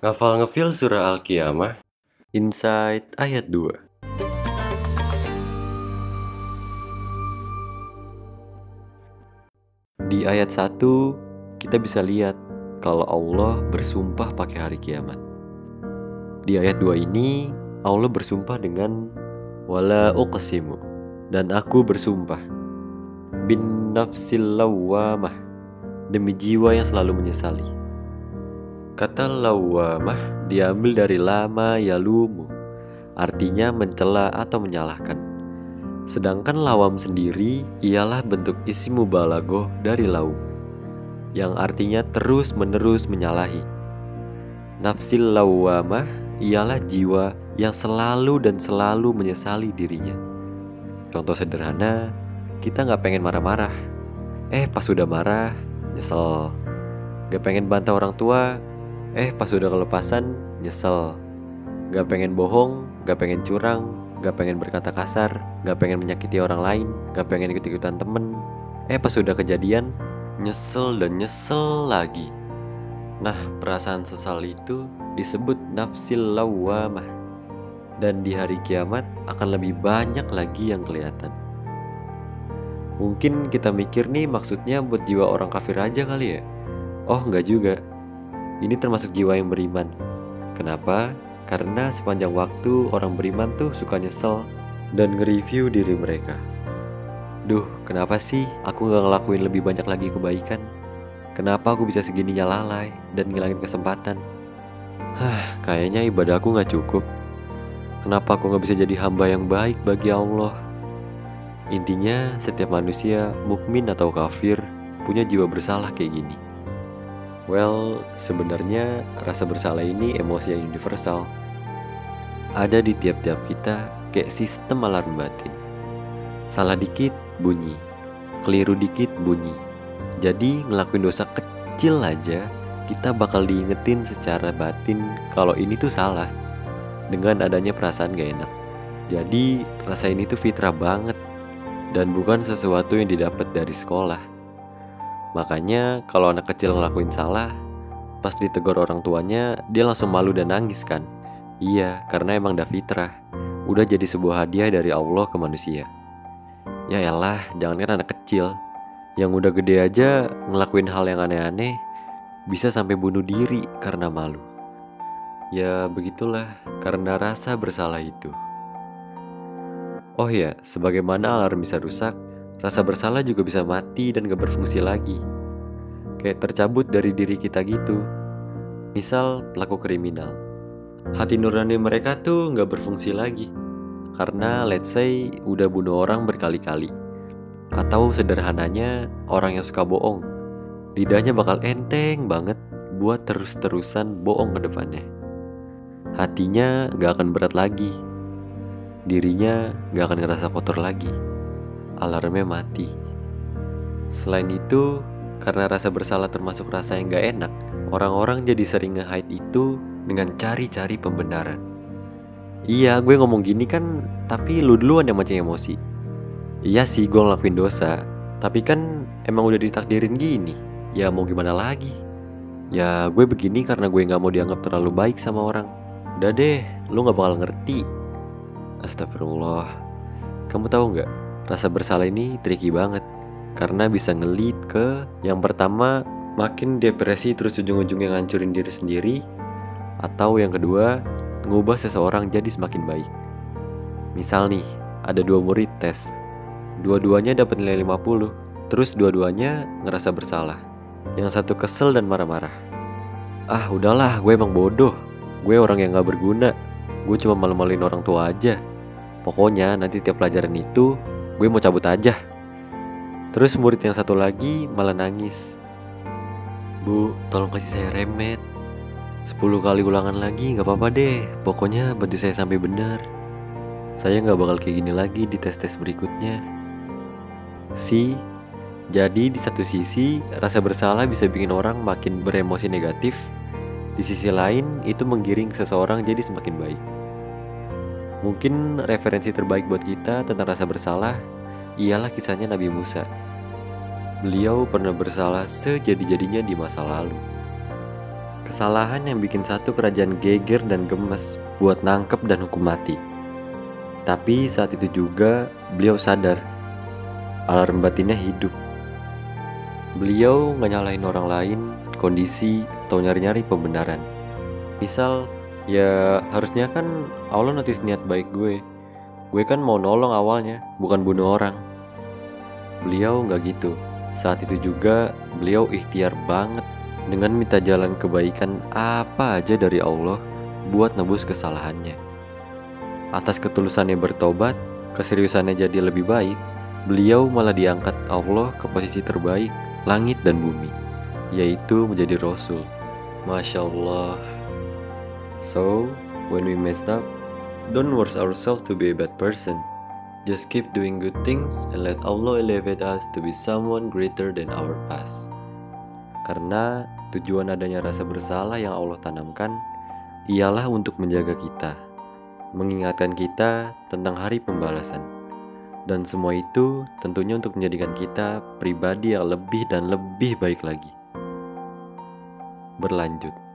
Ngafal ngefil surah Al-Qiyamah Insight ayat 2 Di ayat 1 kita bisa lihat kalau Allah bersumpah pakai hari kiamat. Di ayat 2 ini Allah bersumpah dengan wala uqsimu dan aku bersumpah bin nafsil lawamah demi jiwa yang selalu menyesali. Kata lawamah diambil dari lama yalumu, artinya mencela atau menyalahkan. Sedangkan lawam sendiri ialah bentuk isi mubalago dari laum, yang artinya terus-menerus menyalahi. Nafsil lawamah ialah jiwa yang selalu dan selalu menyesali dirinya. Contoh sederhana, kita nggak pengen marah-marah. Eh pas sudah marah, nyesel. Gak pengen bantah orang tua, eh pas sudah kelepasan, nyesel. Gak pengen bohong, gak pengen curang, gak pengen berkata kasar, gak pengen menyakiti orang lain, gak pengen ikut-ikutan temen. Eh pas sudah kejadian, nyesel dan nyesel lagi. Nah, perasaan sesal itu disebut nafsil lawamah. Dan di hari kiamat akan lebih banyak lagi yang kelihatan. Mungkin kita mikir nih maksudnya buat jiwa orang kafir aja kali ya? Oh, enggak juga. Ini termasuk jiwa yang beriman. Kenapa? Karena sepanjang waktu orang beriman tuh suka nyesel dan nge-review diri mereka. Duh, kenapa sih aku gak ngelakuin lebih banyak lagi kebaikan? Kenapa aku bisa segininya lalai dan ngilangin kesempatan? Hah, kayaknya ibadah aku gak cukup. Kenapa aku gak bisa jadi hamba yang baik bagi Allah? Intinya, setiap manusia, mukmin atau kafir, punya jiwa bersalah kayak gini. Well, sebenarnya rasa bersalah ini emosi yang universal. Ada di tiap-tiap kita kayak sistem alarm batin. Salah dikit bunyi, keliru dikit bunyi. Jadi ngelakuin dosa kecil aja kita bakal diingetin secara batin kalau ini tuh salah dengan adanya perasaan gak enak. Jadi rasa ini tuh fitrah banget dan bukan sesuatu yang didapat dari sekolah. Makanya kalau anak kecil ngelakuin salah, pas ditegur orang tuanya, dia langsung malu dan nangis kan? Iya, karena emang dah fitrah. Udah jadi sebuah hadiah dari Allah ke manusia. Ya elah, jangankan anak kecil. Yang udah gede aja ngelakuin hal yang aneh-aneh, bisa sampai bunuh diri karena malu. Ya begitulah, karena rasa bersalah itu. Oh ya, sebagaimana alarm bisa rusak, rasa bersalah juga bisa mati dan gak berfungsi lagi. Kayak tercabut dari diri kita gitu. Misal pelaku kriminal. Hati nurani mereka tuh gak berfungsi lagi. Karena let's say udah bunuh orang berkali-kali. Atau sederhananya orang yang suka bohong. Lidahnya bakal enteng banget buat terus-terusan bohong ke depannya. Hatinya gak akan berat lagi. Dirinya gak akan ngerasa kotor lagi alarmnya mati. Selain itu, karena rasa bersalah termasuk rasa yang gak enak, orang-orang jadi sering nge-hide itu dengan cari-cari pembenaran. Iya, gue ngomong gini kan, tapi lu duluan yang mancing emosi. Iya sih, gue ngelakuin dosa, tapi kan emang udah ditakdirin gini. Ya mau gimana lagi? Ya gue begini karena gue gak mau dianggap terlalu baik sama orang. Udah deh, lu gak bakal ngerti. Astagfirullah. Kamu tahu nggak? Rasa bersalah ini tricky banget karena bisa ngelit ke yang pertama makin depresi terus ujung-ujungnya ngancurin diri sendiri atau yang kedua ngubah seseorang jadi semakin baik. Misal nih, ada dua murid tes. Dua-duanya dapat nilai 50, terus dua-duanya ngerasa bersalah. Yang satu kesel dan marah-marah. Ah, udahlah, gue emang bodoh. Gue orang yang gak berguna. Gue cuma malu-maluin orang tua aja. Pokoknya nanti tiap pelajaran itu gue mau cabut aja. Terus murid yang satu lagi malah nangis. Bu, tolong kasih saya remet. 10 kali ulangan lagi gak apa-apa deh. Pokoknya bantu saya sampai benar. Saya gak bakal kayak gini lagi di tes-tes berikutnya. Si, jadi di satu sisi rasa bersalah bisa bikin orang makin beremosi negatif. Di sisi lain itu menggiring seseorang jadi semakin baik. Mungkin referensi terbaik buat kita tentang rasa bersalah ialah kisahnya Nabi Musa. Beliau pernah bersalah sejadi-jadinya di masa lalu. Kesalahan yang bikin satu kerajaan geger dan gemes buat nangkep dan hukum mati. Tapi saat itu juga beliau sadar alarm batinnya hidup. Beliau nggak nyalahin orang lain, kondisi, atau nyari-nyari pembenaran. Misal, ya harusnya kan Allah notice niat baik gue. Gue kan mau nolong awalnya, bukan bunuh orang. Beliau nggak gitu. Saat itu juga beliau ikhtiar banget dengan minta jalan kebaikan apa aja dari Allah buat nebus kesalahannya. Atas ketulusannya bertobat, keseriusannya jadi lebih baik, beliau malah diangkat Allah ke posisi terbaik langit dan bumi, yaitu menjadi Rasul. Masya Allah. So, when we messed up, don't force ourselves to be a bad person. Just keep doing good things and let Allah elevate us to be someone greater than our past. Karena tujuan adanya rasa bersalah yang Allah tanamkan ialah untuk menjaga kita, mengingatkan kita tentang hari pembalasan. Dan semua itu tentunya untuk menjadikan kita pribadi yang lebih dan lebih baik lagi. Berlanjut.